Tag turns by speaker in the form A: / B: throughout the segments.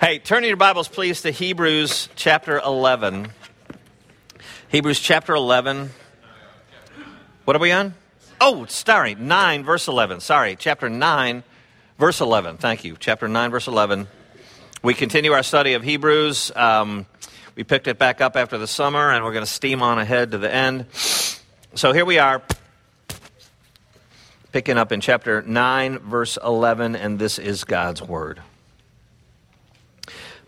A: Hey, turn your Bibles, please, to Hebrews chapter 11. Hebrews chapter 11. What are we on? Oh, sorry, 9, verse 11. Sorry, chapter 9, verse 11. Thank you. Chapter 9, verse 11. We continue our study of Hebrews. Um, we picked it back up after the summer, and we're going to steam on ahead to the end. So here we are, picking up in chapter 9, verse 11, and this is God's Word.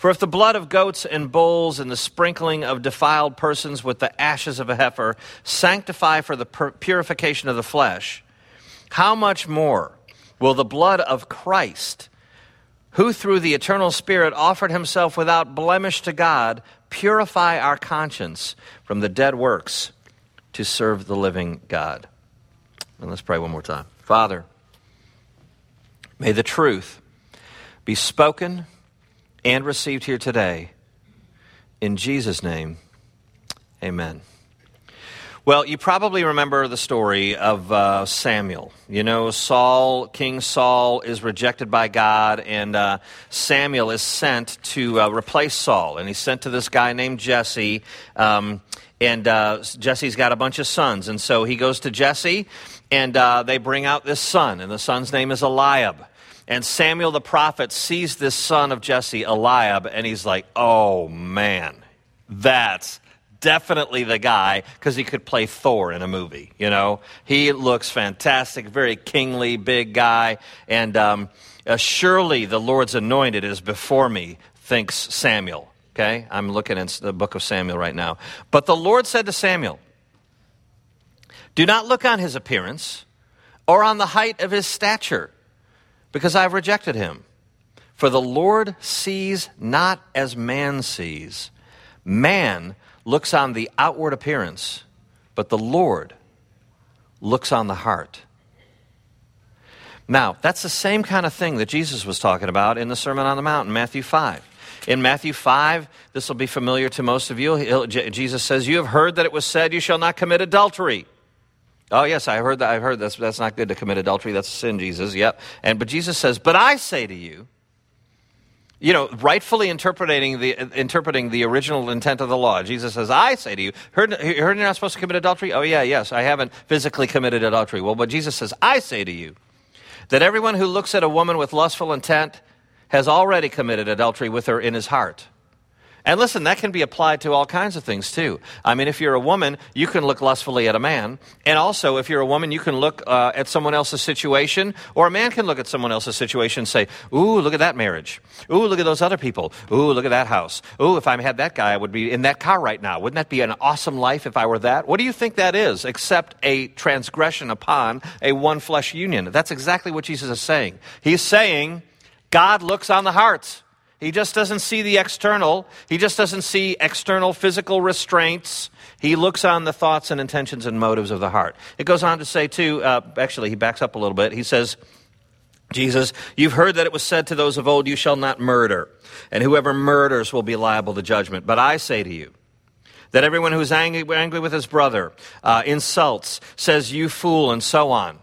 A: For if the blood of goats and bulls and the sprinkling of defiled persons with the ashes of a heifer sanctify for the purification of the flesh, how much more will the blood of Christ, who through the eternal Spirit offered himself without blemish to God, purify our conscience from the dead works to serve the living God? And let's pray one more time. Father, may the truth be spoken and received here today. In Jesus' name, amen. Well, you probably remember the story of uh, Samuel. You know, Saul, King Saul, is rejected by God, and uh, Samuel is sent to uh, replace Saul. And he's sent to this guy named Jesse. Um, and uh, Jesse's got a bunch of sons. And so he goes to Jesse, and uh, they bring out this son, and the son's name is Eliab. And Samuel the prophet sees this son of Jesse, Eliab, and he's like, oh man, that's definitely the guy because he could play Thor in a movie. You know, he looks fantastic, very kingly, big guy, and um, uh, surely the Lord's anointed is before me, thinks Samuel. Okay, I'm looking in the book of Samuel right now. But the Lord said to Samuel, "Do not look on his appearance or on the height of his stature." Because I've rejected him. For the Lord sees not as man sees. Man looks on the outward appearance, but the Lord looks on the heart. Now, that's the same kind of thing that Jesus was talking about in the Sermon on the Mount in Matthew 5. In Matthew 5, this will be familiar to most of you. Jesus says, You have heard that it was said, You shall not commit adultery. Oh yes, I heard that. I've heard that's that's not good to commit adultery. That's a sin, Jesus. Yep. And but Jesus says, "But I say to you." You know, rightfully interpreting the interpreting the original intent of the law. Jesus says, "I say to you, heard, heard you're not supposed to commit adultery." Oh yeah, yes, I haven't physically committed adultery. Well, but Jesus says, "I say to you that everyone who looks at a woman with lustful intent has already committed adultery with her in his heart." And listen, that can be applied to all kinds of things too. I mean, if you're a woman, you can look lustfully at a man. And also, if you're a woman, you can look uh, at someone else's situation, or a man can look at someone else's situation and say, Ooh, look at that marriage. Ooh, look at those other people. Ooh, look at that house. Ooh, if I had that guy, I would be in that car right now. Wouldn't that be an awesome life if I were that? What do you think that is, except a transgression upon a one flesh union? That's exactly what Jesus is saying. He's saying, God looks on the hearts. He just doesn't see the external. He just doesn't see external physical restraints. He looks on the thoughts and intentions and motives of the heart. It goes on to say, too, uh, actually, he backs up a little bit. He says, Jesus, you've heard that it was said to those of old, You shall not murder, and whoever murders will be liable to judgment. But I say to you, that everyone who's angry, angry with his brother, uh, insults, says, You fool, and so on,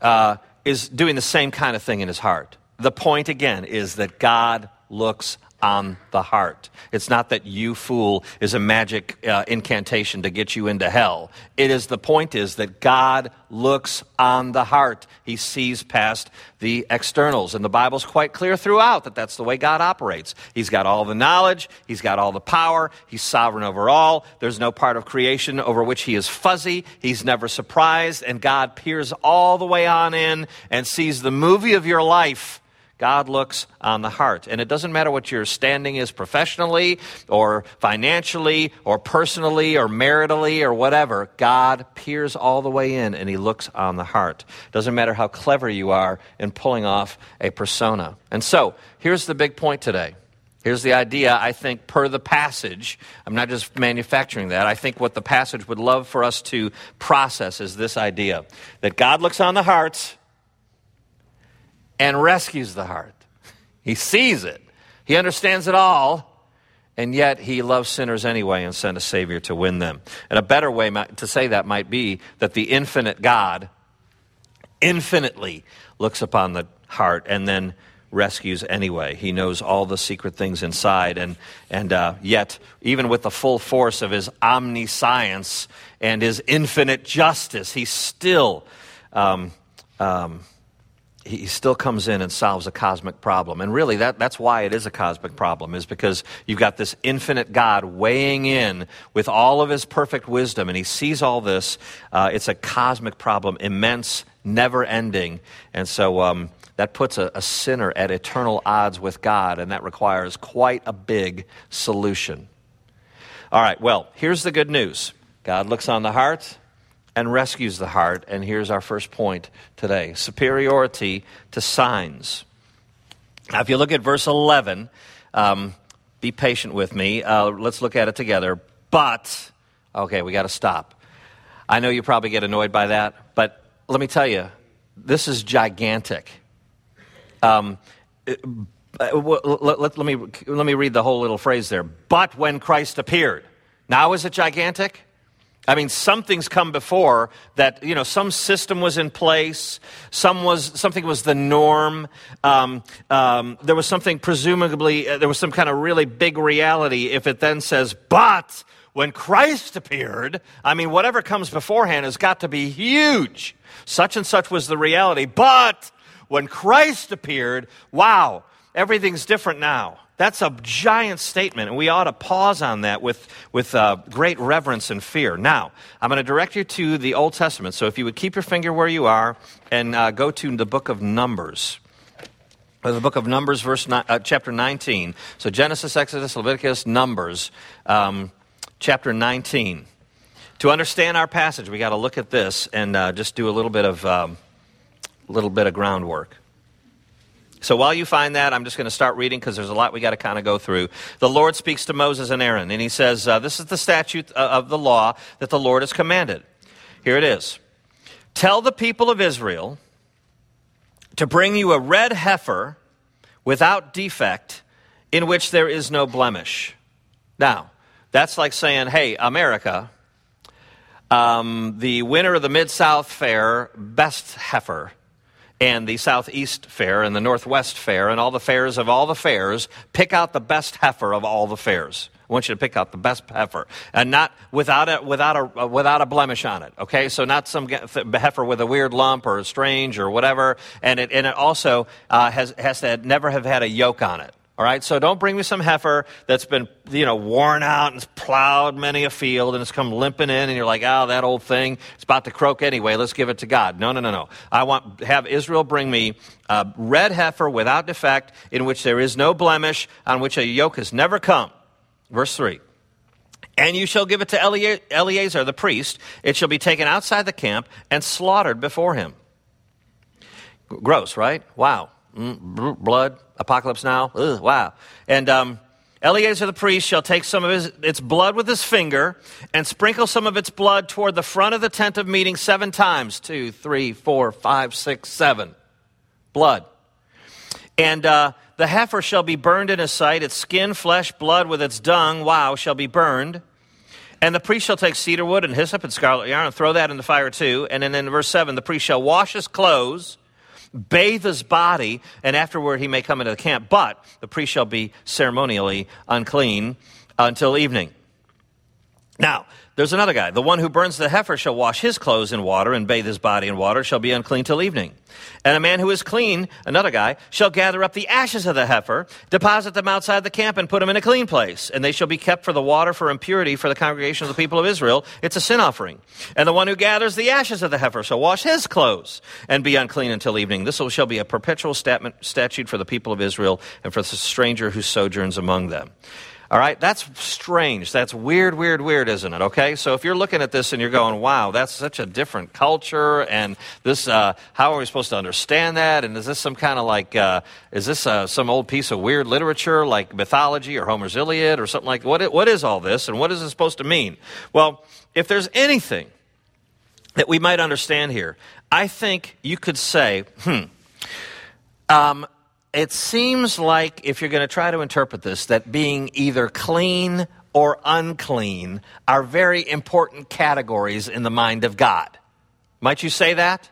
A: uh, is doing the same kind of thing in his heart. The point again is that God looks on the heart. It's not that you fool is a magic uh, incantation to get you into hell. It is the point is that God looks on the heart. He sees past the externals. And the Bible's quite clear throughout that that's the way God operates. He's got all the knowledge, He's got all the power, He's sovereign over all. There's no part of creation over which He is fuzzy. He's never surprised. And God peers all the way on in and sees the movie of your life God looks on the heart. And it doesn't matter what your standing is professionally or financially or personally or maritally or whatever. God peers all the way in and he looks on the heart. Doesn't matter how clever you are in pulling off a persona. And so, here's the big point today. Here's the idea, I think, per the passage. I'm not just manufacturing that. I think what the passage would love for us to process is this idea that God looks on the hearts and rescues the heart. He sees it, He understands it all, and yet He loves sinners anyway and sent a Savior to win them. And a better way to say that might be that the infinite God infinitely looks upon the heart and then rescues anyway. He knows all the secret things inside, and, and uh, yet, even with the full force of his omniscience and his infinite justice, he still. Um, um, he still comes in and solves a cosmic problem. And really, that, that's why it is a cosmic problem, is because you've got this infinite God weighing in with all of his perfect wisdom, and he sees all this. Uh, it's a cosmic problem, immense, never ending. And so um, that puts a, a sinner at eternal odds with God, and that requires quite a big solution. All right, well, here's the good news God looks on the heart and rescues the heart. And here's our first point today superiority to signs. Now, if you look at verse 11, um, be patient with me. Uh, let's look at it together. But, okay, we got to stop. I know you probably get annoyed by that, but let me tell you, this is gigantic. Um, uh, let, let, let, me, let me read the whole little phrase there. But when Christ appeared. Now is it gigantic? I mean, something's come before that, you know, some system was in place, some was, something was the norm, um, um, there was something presumably, uh, there was some kind of really big reality. If it then says, but when Christ appeared, I mean, whatever comes beforehand has got to be huge. Such and such was the reality. But when Christ appeared, wow, everything's different now. That's a giant statement, and we ought to pause on that with, with uh, great reverence and fear. Now, I'm going to direct you to the Old Testament. So if you would keep your finger where you are and uh, go to the book of Numbers. The book of Numbers, verse ni- uh, chapter 19. So Genesis, Exodus, Leviticus, Numbers, um, chapter 19. To understand our passage, we got to look at this and uh, just do a little bit of um, little bit of groundwork. So while you find that, I'm just going to start reading because there's a lot we got to kind of go through. The Lord speaks to Moses and Aaron, and he says, uh, This is the statute uh, of the law that the Lord has commanded. Here it is Tell the people of Israel to bring you a red heifer without defect, in which there is no blemish. Now, that's like saying, Hey, America, um, the winner of the Mid South Fair, best heifer and the Southeast Fair and the Northwest Fair and all the fairs of all the fairs, pick out the best heifer of all the fairs. I want you to pick out the best heifer and not without a, without a, without a blemish on it. Okay, so not some heifer with a weird lump or strange or whatever, and it and it also uh, has has to never have had a yoke on it. All right, so don't bring me some heifer that's been, you know, worn out and plowed many a field and it's come limping in and you're like, oh, that old thing, it's about to croak anyway, let's give it to God. No, no, no, no. I want have Israel bring me a red heifer without defect, in which there is no blemish, on which a yoke has never come. Verse 3. And you shall give it to Eleazar the priest. It shall be taken outside the camp and slaughtered before him. Gross, right? Wow. Mm, blood, apocalypse now. Ugh, wow. And um, Eleazar the priest shall take some of his, its blood with his finger and sprinkle some of its blood toward the front of the tent of meeting seven times. Two, three, four, five, six, seven. Blood. And uh, the heifer shall be burned in his sight. Its skin, flesh, blood with its dung, wow, shall be burned. And the priest shall take cedar wood and hyssop and scarlet yarn and throw that in the fire too. And then in verse 7, the priest shall wash his clothes bathe his body, and afterward he may come into the camp. But the priest shall be ceremonially unclean until evening. Now, there's another guy. The one who burns the heifer shall wash his clothes in water and bathe his body in water, shall be unclean till evening. And a man who is clean, another guy, shall gather up the ashes of the heifer, deposit them outside the camp, and put them in a clean place. And they shall be kept for the water for impurity for the congregation of the people of Israel. It's a sin offering. And the one who gathers the ashes of the heifer shall wash his clothes and be unclean until evening. This shall be a perpetual statute for the people of Israel and for the stranger who sojourns among them. All right, that's strange. That's weird, weird, weird, isn't it? Okay, so if you're looking at this and you're going, wow, that's such a different culture, and this, uh, how are we supposed to understand that? And is this some kind of like, uh, is this uh, some old piece of weird literature like mythology or Homer's Iliad or something like what? What is all this, and what is it supposed to mean? Well, if there's anything that we might understand here, I think you could say, hmm, um, it seems like if you're going to try to interpret this, that being either clean or unclean are very important categories in the mind of God. Might you say that?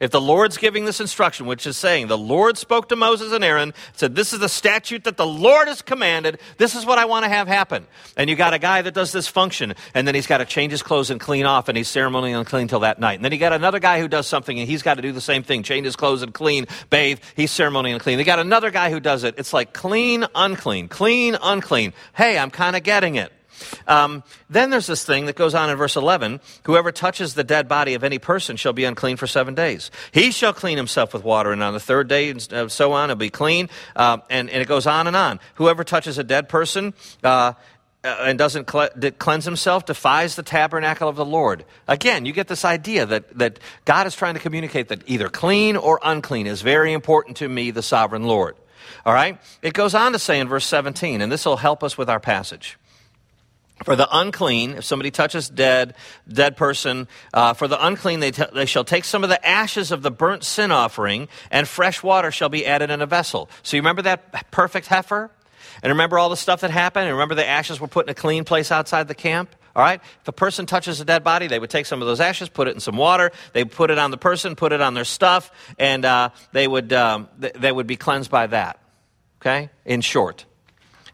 A: If the Lord's giving this instruction, which is saying the Lord spoke to Moses and Aaron, said, This is the statute that the Lord has commanded. This is what I want to have happen. And you got a guy that does this function, and then he's got to change his clothes and clean off, and he's ceremonially unclean till that night. And then you got another guy who does something, and he's got to do the same thing change his clothes and clean, bathe. He's ceremonially unclean. They got another guy who does it. It's like clean, unclean, clean, unclean. Hey, I'm kind of getting it. Um, then there's this thing that goes on in verse 11 whoever touches the dead body of any person shall be unclean for seven days. He shall clean himself with water, and on the third day, and uh, so on, he'll be clean. Uh, and, and, it goes on and on. Whoever touches a dead person, uh, uh and doesn't cleanse himself defies the tabernacle of the Lord. Again, you get this idea that, that God is trying to communicate that either clean or unclean is very important to me, the sovereign Lord. All right? It goes on to say in verse 17, and this will help us with our passage. For the unclean, if somebody touches dead, dead person, uh, for the unclean, they, t- they shall take some of the ashes of the burnt sin offering, and fresh water shall be added in a vessel. So you remember that perfect heifer? And remember all the stuff that happened? And remember the ashes were put in a clean place outside the camp? All right? If a person touches a dead body, they would take some of those ashes, put it in some water, they put it on the person, put it on their stuff, and uh, they, would, um, they would be cleansed by that. Okay? In short.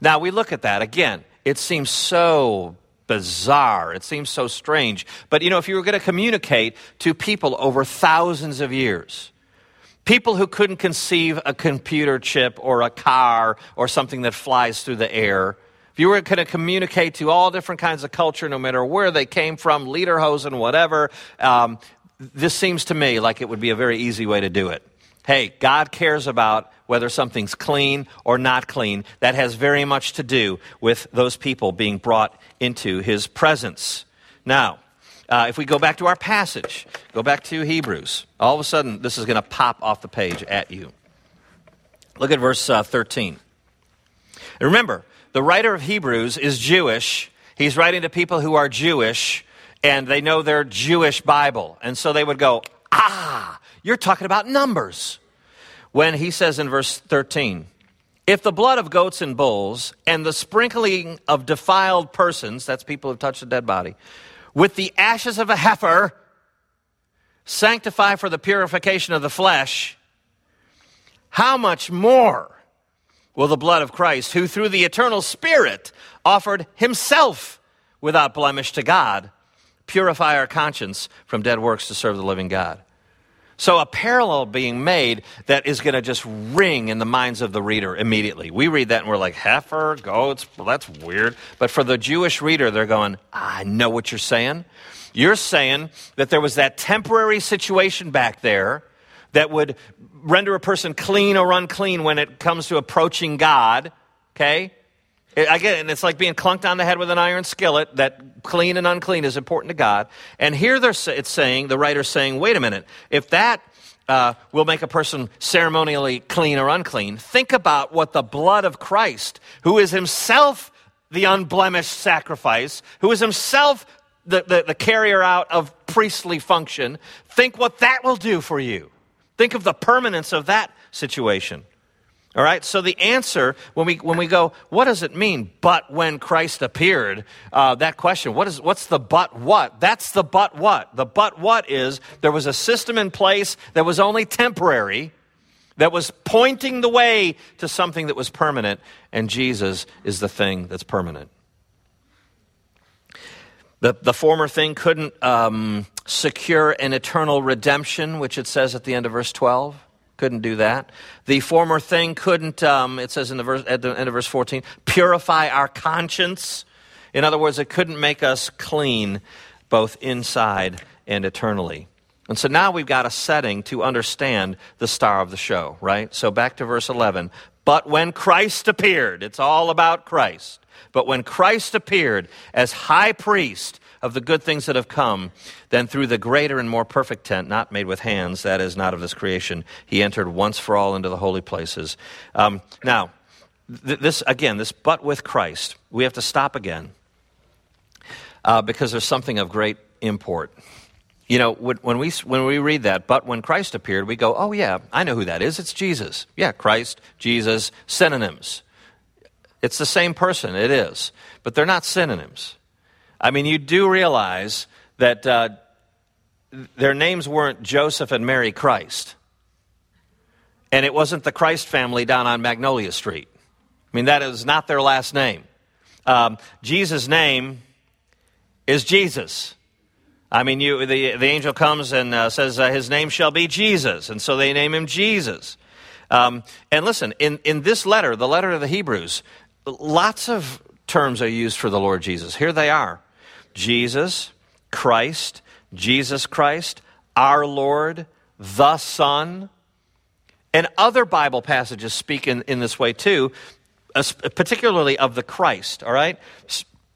A: Now we look at that again it seems so bizarre. It seems so strange. But you know, if you were going to communicate to people over thousands of years, people who couldn't conceive a computer chip or a car or something that flies through the air, if you were going to communicate to all different kinds of culture, no matter where they came from, lederhosen, whatever, um, this seems to me like it would be a very easy way to do it. Hey, God cares about whether something's clean or not clean. That has very much to do with those people being brought into his presence. Now, uh, if we go back to our passage, go back to Hebrews, all of a sudden this is going to pop off the page at you. Look at verse uh, 13. And remember, the writer of Hebrews is Jewish. He's writing to people who are Jewish and they know their Jewish Bible. And so they would go, Ah, you're talking about numbers when he says in verse 13, if the blood of goats and bulls and the sprinkling of defiled persons, that's people who touched a dead body, with the ashes of a heifer sanctify for the purification of the flesh, how much more will the blood of Christ, who through the eternal Spirit offered himself without blemish to God, purify our conscience from dead works to serve the living God? So, a parallel being made that is going to just ring in the minds of the reader immediately. We read that and we're like, heifer, goats, well, that's weird. But for the Jewish reader, they're going, I know what you're saying. You're saying that there was that temporary situation back there that would render a person clean or unclean when it comes to approaching God, okay? Again, it's like being clunked on the head with an iron skillet. That clean and unclean is important to God. And here they're, it's saying, the writer's saying, wait a minute, if that uh, will make a person ceremonially clean or unclean, think about what the blood of Christ, who is himself the unblemished sacrifice, who is himself the, the, the carrier out of priestly function, think what that will do for you. Think of the permanence of that situation. All right, so the answer when we when we go, what does it mean? But when Christ appeared, uh, that question, what is what's the but what? That's the but what. The but what is there was a system in place that was only temporary, that was pointing the way to something that was permanent, and Jesus is the thing that's permanent. The, the former thing couldn't um, secure an eternal redemption, which it says at the end of verse 12 couldn't do that. The former thing couldn't, um, it says in the verse, at the end of verse 14, purify our conscience. In other words, it couldn't make us clean both inside and eternally. And so now we've got a setting to understand the star of the show, right? So back to verse 11. But when Christ appeared, it's all about Christ. But when Christ appeared as high priest of the good things that have come, then through the greater and more perfect tent, not made with hands, that is not of this creation, he entered once for all into the holy places. Um, now, th- this again, this but with Christ, we have to stop again uh, because there's something of great import. You know, when we, when we read that, but when Christ appeared, we go, oh, yeah, I know who that is. It's Jesus. Yeah, Christ, Jesus, synonyms. It's the same person, it is. But they're not synonyms. I mean, you do realize that uh, their names weren't Joseph and Mary Christ. And it wasn't the Christ family down on Magnolia Street. I mean, that is not their last name. Um, Jesus' name is Jesus. I mean, you, the, the angel comes and uh, says, uh, His name shall be Jesus. And so they name him Jesus. Um, and listen, in, in this letter, the letter to the Hebrews, lots of terms are used for the Lord Jesus. Here they are Jesus, Christ, Jesus Christ, our Lord, the Son. And other Bible passages speak in, in this way too, particularly of the Christ, all right?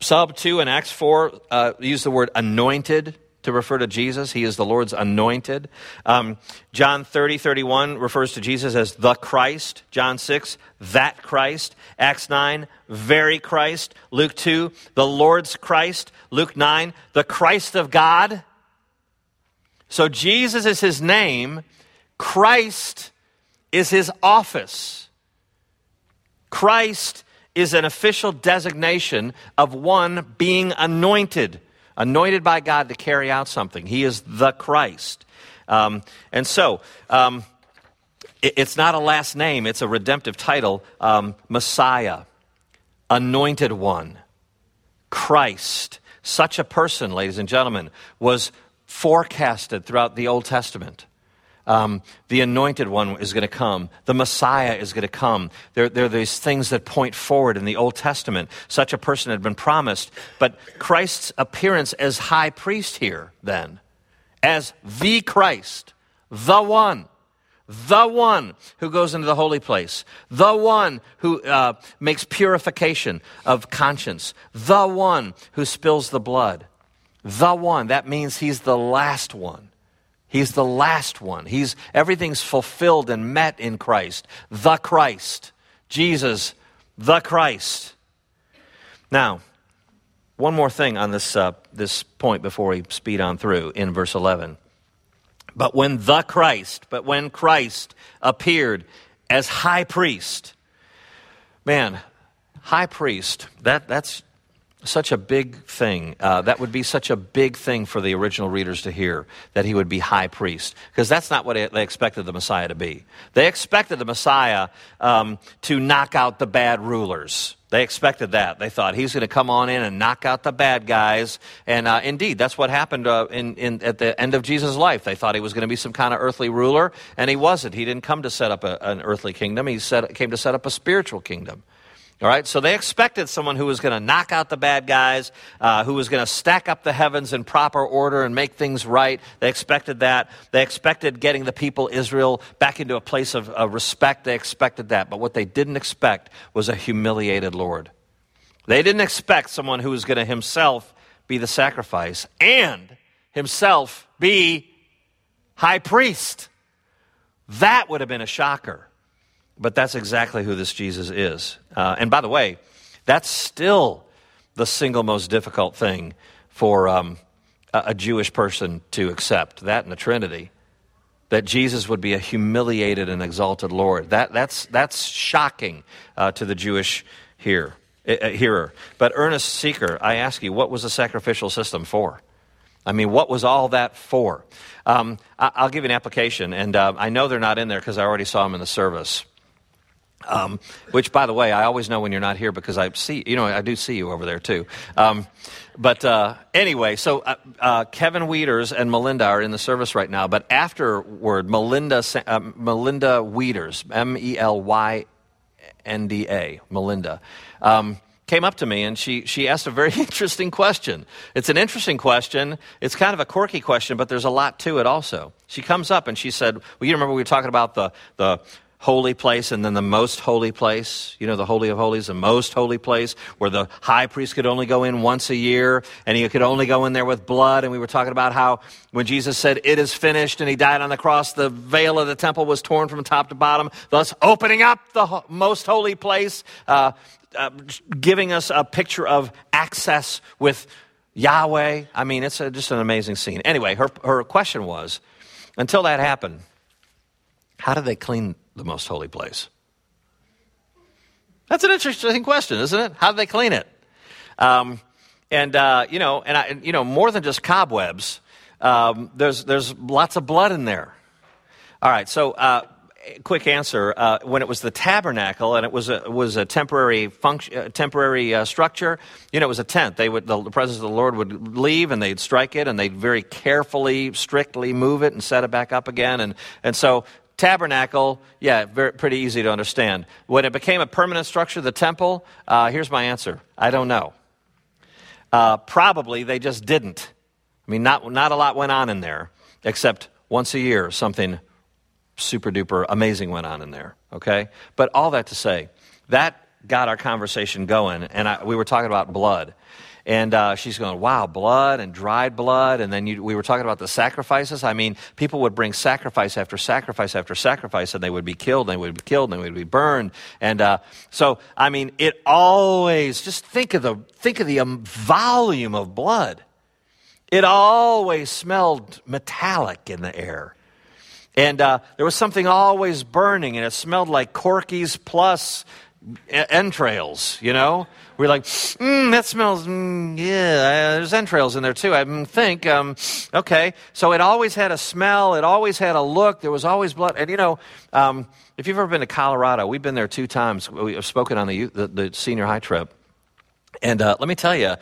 A: Psalm 2 in Acts 4 uh, use the word anointed to refer to Jesus. He is the Lord's anointed. Um, John 30, 31 refers to Jesus as the Christ. John 6, that Christ. Acts 9, very Christ. Luke 2, the Lord's Christ. Luke 9, the Christ of God. So Jesus is his name, Christ is his office. Christ is an official designation of one being anointed, anointed by God to carry out something. He is the Christ. Um, and so, um, it, it's not a last name, it's a redemptive title um, Messiah, Anointed One, Christ. Such a person, ladies and gentlemen, was forecasted throughout the Old Testament. Um, the anointed one is going to come. The Messiah is going to come. There, there are these things that point forward in the Old Testament. Such a person had been promised. But Christ's appearance as high priest here, then, as the Christ, the one, the one who goes into the holy place, the one who uh, makes purification of conscience, the one who spills the blood, the one. That means he's the last one. He's the last one. He's everything's fulfilled and met in Christ. The Christ. Jesus, the Christ. Now, one more thing on this, uh, this point before we speed on through in verse 11. But when the Christ, but when Christ appeared as high priest, man, high priest, that, that's such a big thing. Uh, that would be such a big thing for the original readers to hear that he would be high priest, because that's not what they expected the Messiah to be. They expected the Messiah um, to knock out the bad rulers. They expected that. They thought he's going to come on in and knock out the bad guys. And uh, indeed, that's what happened uh, in, in, at the end of Jesus' life. They thought he was going to be some kind of earthly ruler, and he wasn't. He didn't come to set up a, an earthly kingdom, he set, came to set up a spiritual kingdom. All right, so they expected someone who was going to knock out the bad guys, uh, who was going to stack up the heavens in proper order and make things right. They expected that. They expected getting the people Israel back into a place of, of respect. They expected that. But what they didn't expect was a humiliated Lord. They didn't expect someone who was going to himself be the sacrifice and himself be high priest. That would have been a shocker. But that's exactly who this Jesus is. Uh, and by the way, that's still the single most difficult thing for um, a, a Jewish person to accept that in the Trinity. That Jesus would be a humiliated and exalted Lord. That, that's, that's shocking uh, to the Jewish hear, uh, hearer. But, earnest seeker, I ask you, what was the sacrificial system for? I mean, what was all that for? Um, I, will give you an application, and uh, I know they're not in there because I already saw them in the service. Um, which, by the way, I always know when you're not here because I see, you know, I do see you over there too. Um, but uh, anyway, so uh, uh, Kevin Wieters and Melynda are in the service right now. But afterward, Melynda, uh, Melynda Wieters, M E L Y N D A, Melynda. Um, came up to me and she, she asked a very interesting question. It's an interesting question. It's kind of a quirky question, but there's a lot to it also. She comes up and she said, Well, you remember we were talking about the, the holy place and then the most holy place. You know, the Holy of Holies, the most holy place, where the high priest could only go in once a year and he could only go in there with blood. And we were talking about how when Jesus said, It is finished, and he died on the cross, the veil of the temple was torn from top to bottom, thus opening up the most holy place, uh, uh, giving us a picture of access with Yahweh. I mean, it's a, just an amazing scene. Anyway, her, her question was until that happened, how did they clean the most holy place? That's an interesting question, isn't it? How do they clean it? Um, and uh, you know, and I, you know, more than just cobwebs. Um, there's there's lots of blood in there. All right, so uh, quick answer. Uh, when it was the tabernacle and it was a was a temporary function, uh, temporary uh, structure, you know, it was a tent. They would the, the presence of the Lord would leave and they'd strike it and they'd very carefully, strictly move it and set it back up again. And and so tabernacle, yeah, very, pretty easy to understand. When it became a permanent structure, the temple, uh, here's my answer I don't know. Uh, probably they just didn't. I mean, not, not a lot went on in there, except once a year, something super duper amazing went on in there, okay? But all that to say, that got our conversation going, and I, we were talking about blood. And uh, she's going, wow, blood and dried blood. And then you, we were talking about the sacrifices. I mean, people would bring sacrifice after sacrifice after sacrifice, and they would be killed, and they would be killed, and they would be burned. And uh, so, I mean, it always, just think of the, think of the um, volume of blood. It always smelled metallic in the air. And uh, there was something always burning, and it smelled like Corky's plus entrails, you know? We're like, mm, that smells, mm, yeah, there's entrails in there too. I think, um, okay. So it always had a smell, it always had a look, there was always blood. And you know, um, if you've ever been to Colorado, we've been there two times. We have spoken on the, the, the senior high trip. And uh, let me tell you,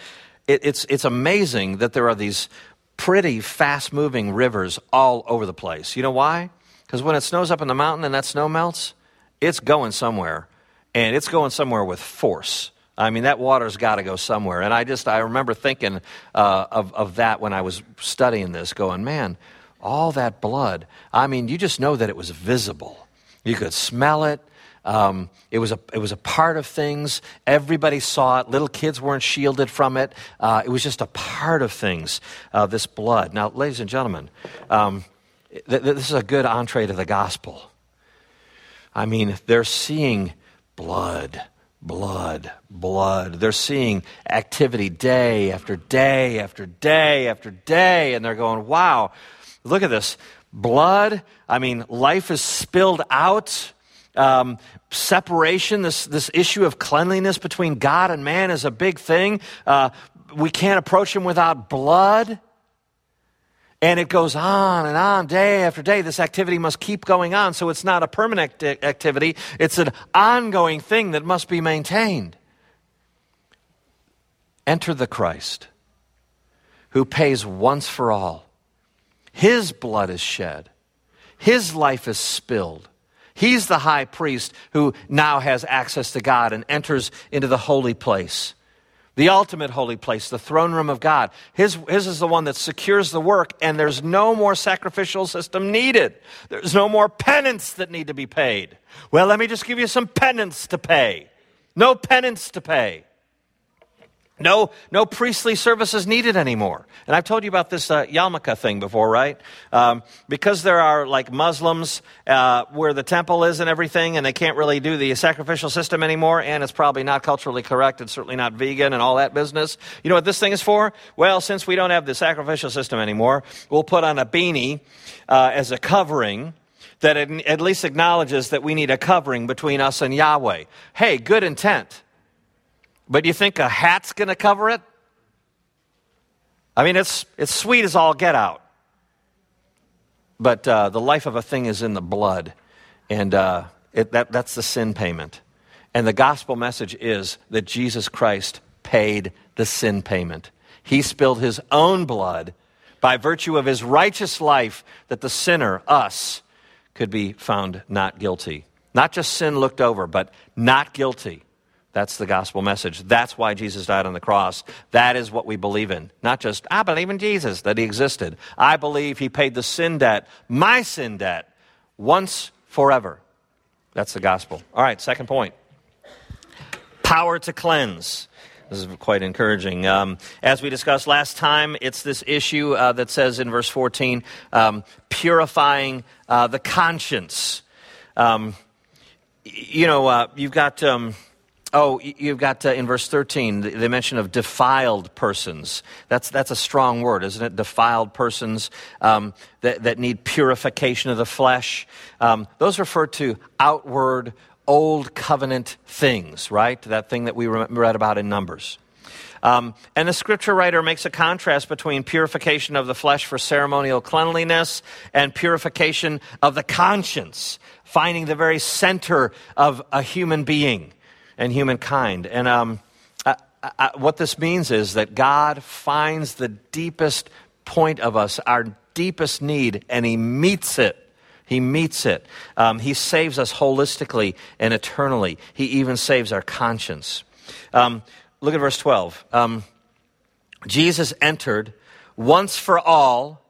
A: it, it's, it's amazing that there are these pretty fast moving rivers all over the place. You know why? Because when it snows up in the mountain and that snow melts, it's going somewhere. And it's going somewhere with force. I mean, that water's got to go somewhere. And I just, I remember thinking uh, of, of that when I was studying this, going, man, all that blood. I mean, you just know that it was visible. You could smell it. Um, it, was a, it was a part of things. Everybody saw it. Little kids weren't shielded from it. Uh, it was just a part of things, uh, this blood. Now, ladies and gentlemen, um, th- th- this is a good entree to the gospel. I mean, they're seeing blood blood, blood. They're seeing activity day after day after day after day, and they're going, wow, look at this. Blood, I mean, life is spilled out. Um, separation, this, this issue of cleanliness between God and man is a big thing. Uh, we can't approach him without blood. And it goes on and on day after day. This activity must keep going on. So it's not a permanent activity, it's an ongoing thing that must be maintained. Enter the Christ who pays once for all. His blood is shed, His life is spilled. He's the high priest who now has access to God and enters into the holy place the ultimate holy place, the throne room of God. His, his is the one that secures the work, and there's no more sacrificial system needed. There's no more penance that need to be paid. Well, let me just give you some penance to pay. No penance to pay. No, no priestly services needed anymore. And I've told you about this uh, yarmulke thing before, right? Um, because there are like Muslims uh, where the temple is and everything, and they can't really do the sacrificial system anymore, and it's probably not culturally correct, it's certainly not vegan and all that business. You know what this thing is for? Well, since we don't have the sacrificial system anymore, we'll put on a beanie uh, as a covering that at least acknowledges that we need a covering between us and Yahweh. Hey, good intent. But you think a hat's going to cover it? I mean, it's, it's sweet as all get out. But uh, the life of a thing is in the blood. And uh, it, that, that's the sin payment. And the gospel message is that Jesus Christ paid the sin payment. He spilled his own blood by virtue of his righteous life that the sinner, us, could be found not guilty. Not just sin looked over, but not guilty That's the gospel message. That's why Jesus died on the cross. That is what we believe in. Not just, I believe in Jesus, that he existed. I believe he paid the sin debt, my sin debt, once forever. That's the gospel. All right, second point power to cleanse. This is quite encouraging. Um, as we discussed last time, it's this issue uh, that says in verse 14, um, purifying uh, the conscience. Um, you know, uh, you've got. Oh, you've got uh, in verse 13 the, the, mention of defiled persons. That's, that's a strong word, isn't it? Defiled persons um, that, that need purification of the flesh. Um, those refer to outward old covenant things, right? That thing that we read about in Numbers. Um, and the scripture writer makes a contrast between purification of the flesh for ceremonial cleanliness and purification of the conscience, finding the very center of a human being and humankind. And um, I, I, what this means is that God finds the deepest point of us, our deepest need, and He meets it he meets it. Um, he saves us holistically and eternally. He even saves our conscience. Um, look at verse 12. Um, Jesus entered once for all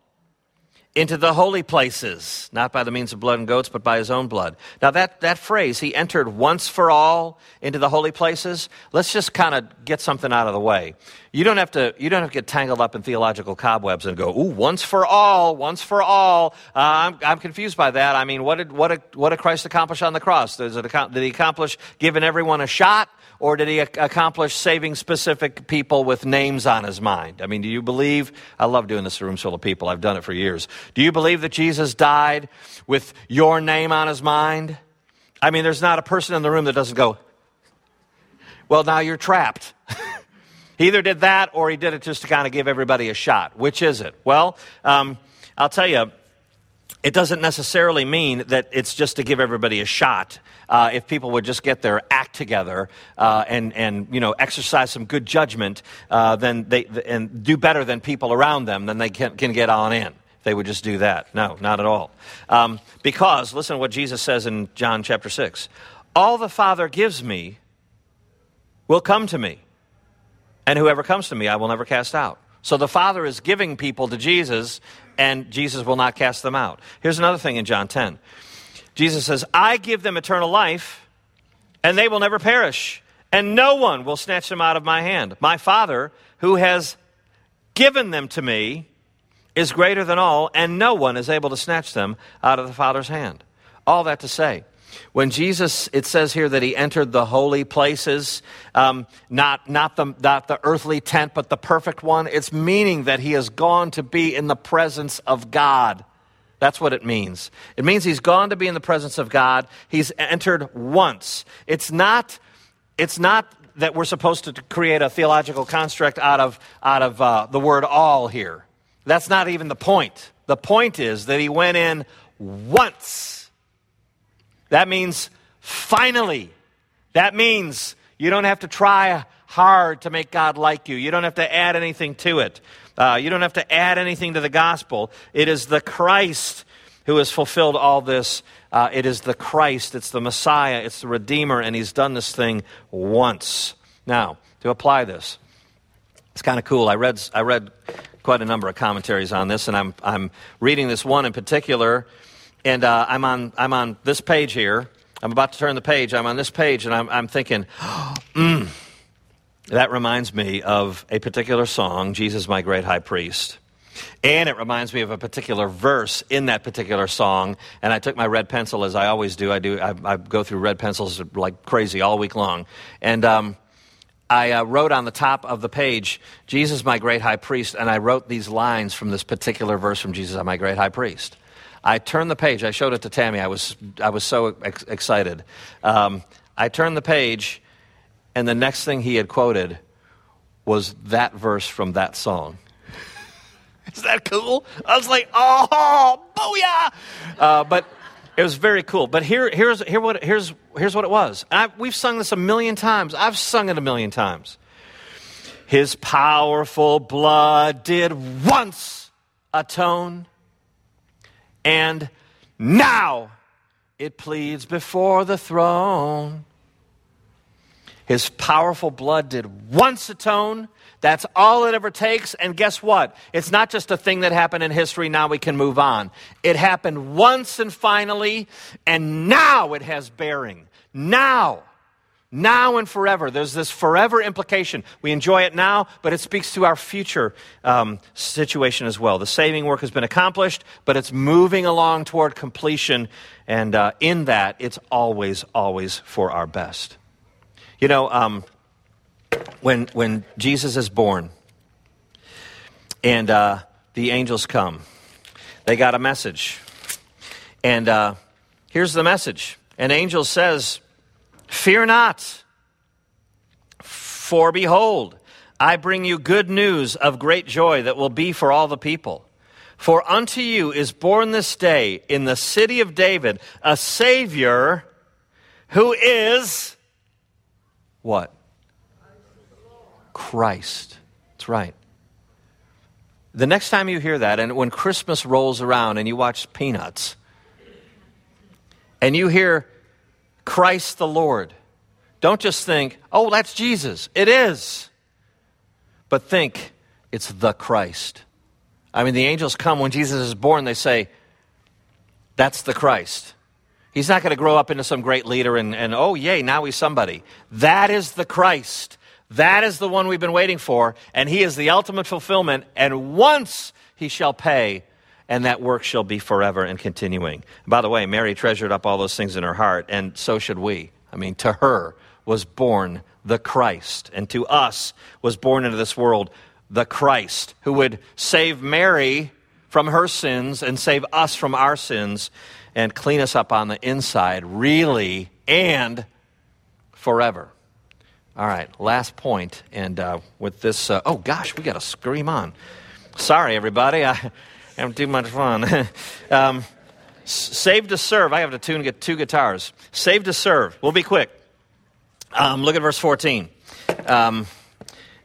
A: into the holy places, not by the means of blood and goats, but by his own blood. Now, that, that phrase, he entered once for all into the holy places, let's just kind of get something out of the way. You don't, have to, you don't have to get tangled up in theological cobwebs and go, ooh, once for all, once for all. Uh, I'm, I'm confused by that. I mean, what did, what, did, what did Christ accomplish on the cross? Did, he accomplish giving everyone a shot? Or did he accomplish saving specific people with names on his mind? I mean, do you believe? I love doing this to rooms full of people. I've done it for years. Do you believe that Jesus died with your name on his mind? I mean, there's not a person in the room that doesn't go, well, now you're trapped. he either did that or he did it just to kind of give everybody a shot. Which is it? Well, um, I'll tell you, it doesn't necessarily mean that it's just to give everybody a shot. Uh, if people would just get their act together uh, and, and you know exercise some good judgment, uh, then they and do better than people around them, then they can, can get on in. They would just do that. No, not at all. Um, because listen to what Jesus says in John chapter six: "All the Father gives me will come to me, and whoever comes to me, I will never cast out." So the Father is giving people to Jesus, and Jesus will not cast them out. Here's another thing in John 10 Jesus says, I give them eternal life, and they will never perish, and no one will snatch them out of my hand. My Father, who has given them to me, is greater than all, and no one is able to snatch them out of the Father's hand. All that to say, when Jesus, it says here that he entered the holy places, um, not, not, the, not the earthly tent, but the perfect one, it's meaning that he has gone to be in the presence of God. That's what it means. It means he's gone to be in the presence of God. He's entered once. It's not, it's not that we're supposed to create a theological construct out of, out of uh, the word all here. That's not even the point. The point is that he went in once. That means finally. That means you don't have to try hard to make God like you. You don't have to add anything to it. Uh, you don't have to add anything to the gospel. It is the Christ who has fulfilled all this. Uh, it is the Christ, it's the Messiah, it's the Redeemer, and He's done this thing once. Now, to apply this, it's kind of cool. I read, I read quite a number of commentaries on this, and I'm, I'm reading this one in particular and uh, I'm, on, I'm on this page here. I'm about to turn the page. I'm on this page, and I'm, I'm thinking, mm, that reminds me of a particular song, Jesus, My Great High Priest. And it reminds me of a particular verse in that particular song. And I took my red pencil, as I always do. I do. I, I go through red pencils like crazy all week long. And um, I uh, wrote on the top of the page, Jesus, my great high priest. And I wrote these lines from this particular verse from Jesus, my great high priest. I turned the page. I showed it to Tammy. I was, I was so ex- excited. Um, I turned the page, and the next thing he had quoted was that verse from that song. Is that cool? I was like, oh, booyah! Uh, but it was very cool. But here, here's, here what, here's, here's what it was. I, we've sung this a million times. I've sung it a million times. His powerful blood did once atone and now it pleads before the throne. His powerful blood did once atone. That's all it ever takes. And guess what? It's not just a thing that happened in history, now we can move on. It happened once and finally, and now it has bearing. Now. Now and forever. There's this forever implication. We enjoy it now, but it speaks to our future um, situation as well. The saving work has been accomplished, but it's moving along toward completion, and uh, in that, it's always, always for our best. You know, um, when, when Jesus is born and uh, the angels come, they got a message. And uh, here's the message An angel says, Fear not, for behold, I bring you good news of great joy that will be for all the people. For unto you is born this day in the city of David a Savior who is what? Christ. That's right. The next time you hear that, and when Christmas rolls around and you watch Peanuts, and you hear Christ the Lord, don't just think, oh, that's Jesus. It is. But think, it's the Christ. I mean, the angels come when Jesus is born, they say, that's the Christ. He's not going to grow up into some great leader and, and, oh, yay, now he's somebody. That is the Christ. That is the one we've been waiting for, and he is the ultimate fulfillment. And once he shall pay, and that work shall be forever and continuing. By the way, Mary treasured up all those things in her heart, and so should we. I mean, to her was born the Christ, and to us was born into this world the Christ, who would save Mary from her sins and save us from our sins and clean us up on the inside, really and forever. All right, last point, and uh, with this, uh, oh gosh, we got to scream on. Sorry, everybody, I am too much fun. um, save to serve. I have to tune get two guitars. Save to serve. We'll be quick. Um, look at verse 14. Um,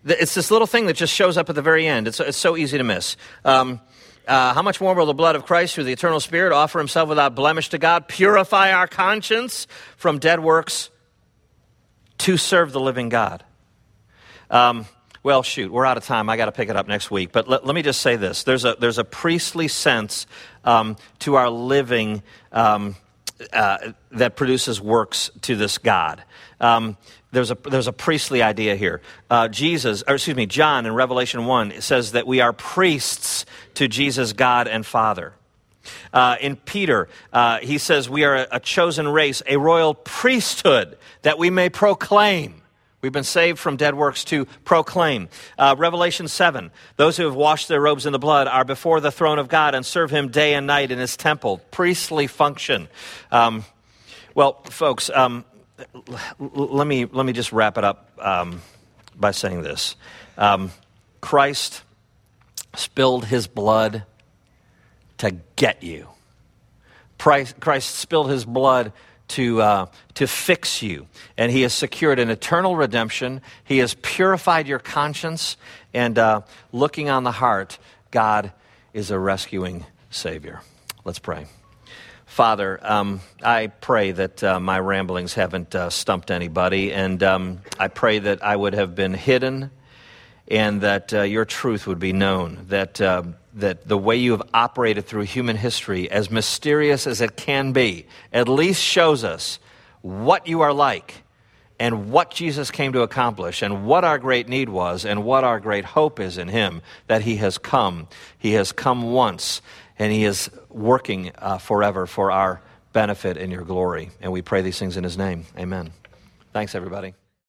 A: it's this little thing that just shows up at the very end. It's, it's so easy to miss. Um, uh, how much more will the blood of Christ through the eternal Spirit offer himself without blemish to God, purify our conscience from dead works to serve the living God. Well, shoot, we're out of time. I got to pick it up next week. But let, let, me just say this: there's a there's a priestly sense um, to our living um, uh, that produces works to this God. Um, there's a there's a priestly idea here. Uh, Jesus, or excuse me, John in Revelation one says that we are priests to Jesus, God and Father. Uh, in Peter, uh, he says, We are a, a chosen race, a royal priesthood, that we may proclaim. We've been saved from dead works to proclaim. Uh, Revelation 7 Those who have washed their robes in the blood are before the throne of God and serve him day and night in his temple. Priestly function. Um, well, folks, um, let, me, let me just wrap it up um, by saying this um, Christ spilled his blood to get you. Christ spilled his blood to, uh, to fix you. And he has secured an eternal redemption. He has purified your conscience. And uh, looking on the heart, God is a rescuing Savior. Let's pray. Father, um, I pray that uh, my ramblings haven't uh, stumped anybody. And um, I pray that I would have been hidden and that uh, your truth would be known. That uh, that the way you have operated through human history, as mysterious as it can be, at least shows us what you are like and what Jesus came to accomplish and what our great need was and what our great hope is in Him that He has come. He has come once and He is working uh, forever for our benefit and your glory. And we pray these things in His name. Amen. Thanks, everybody.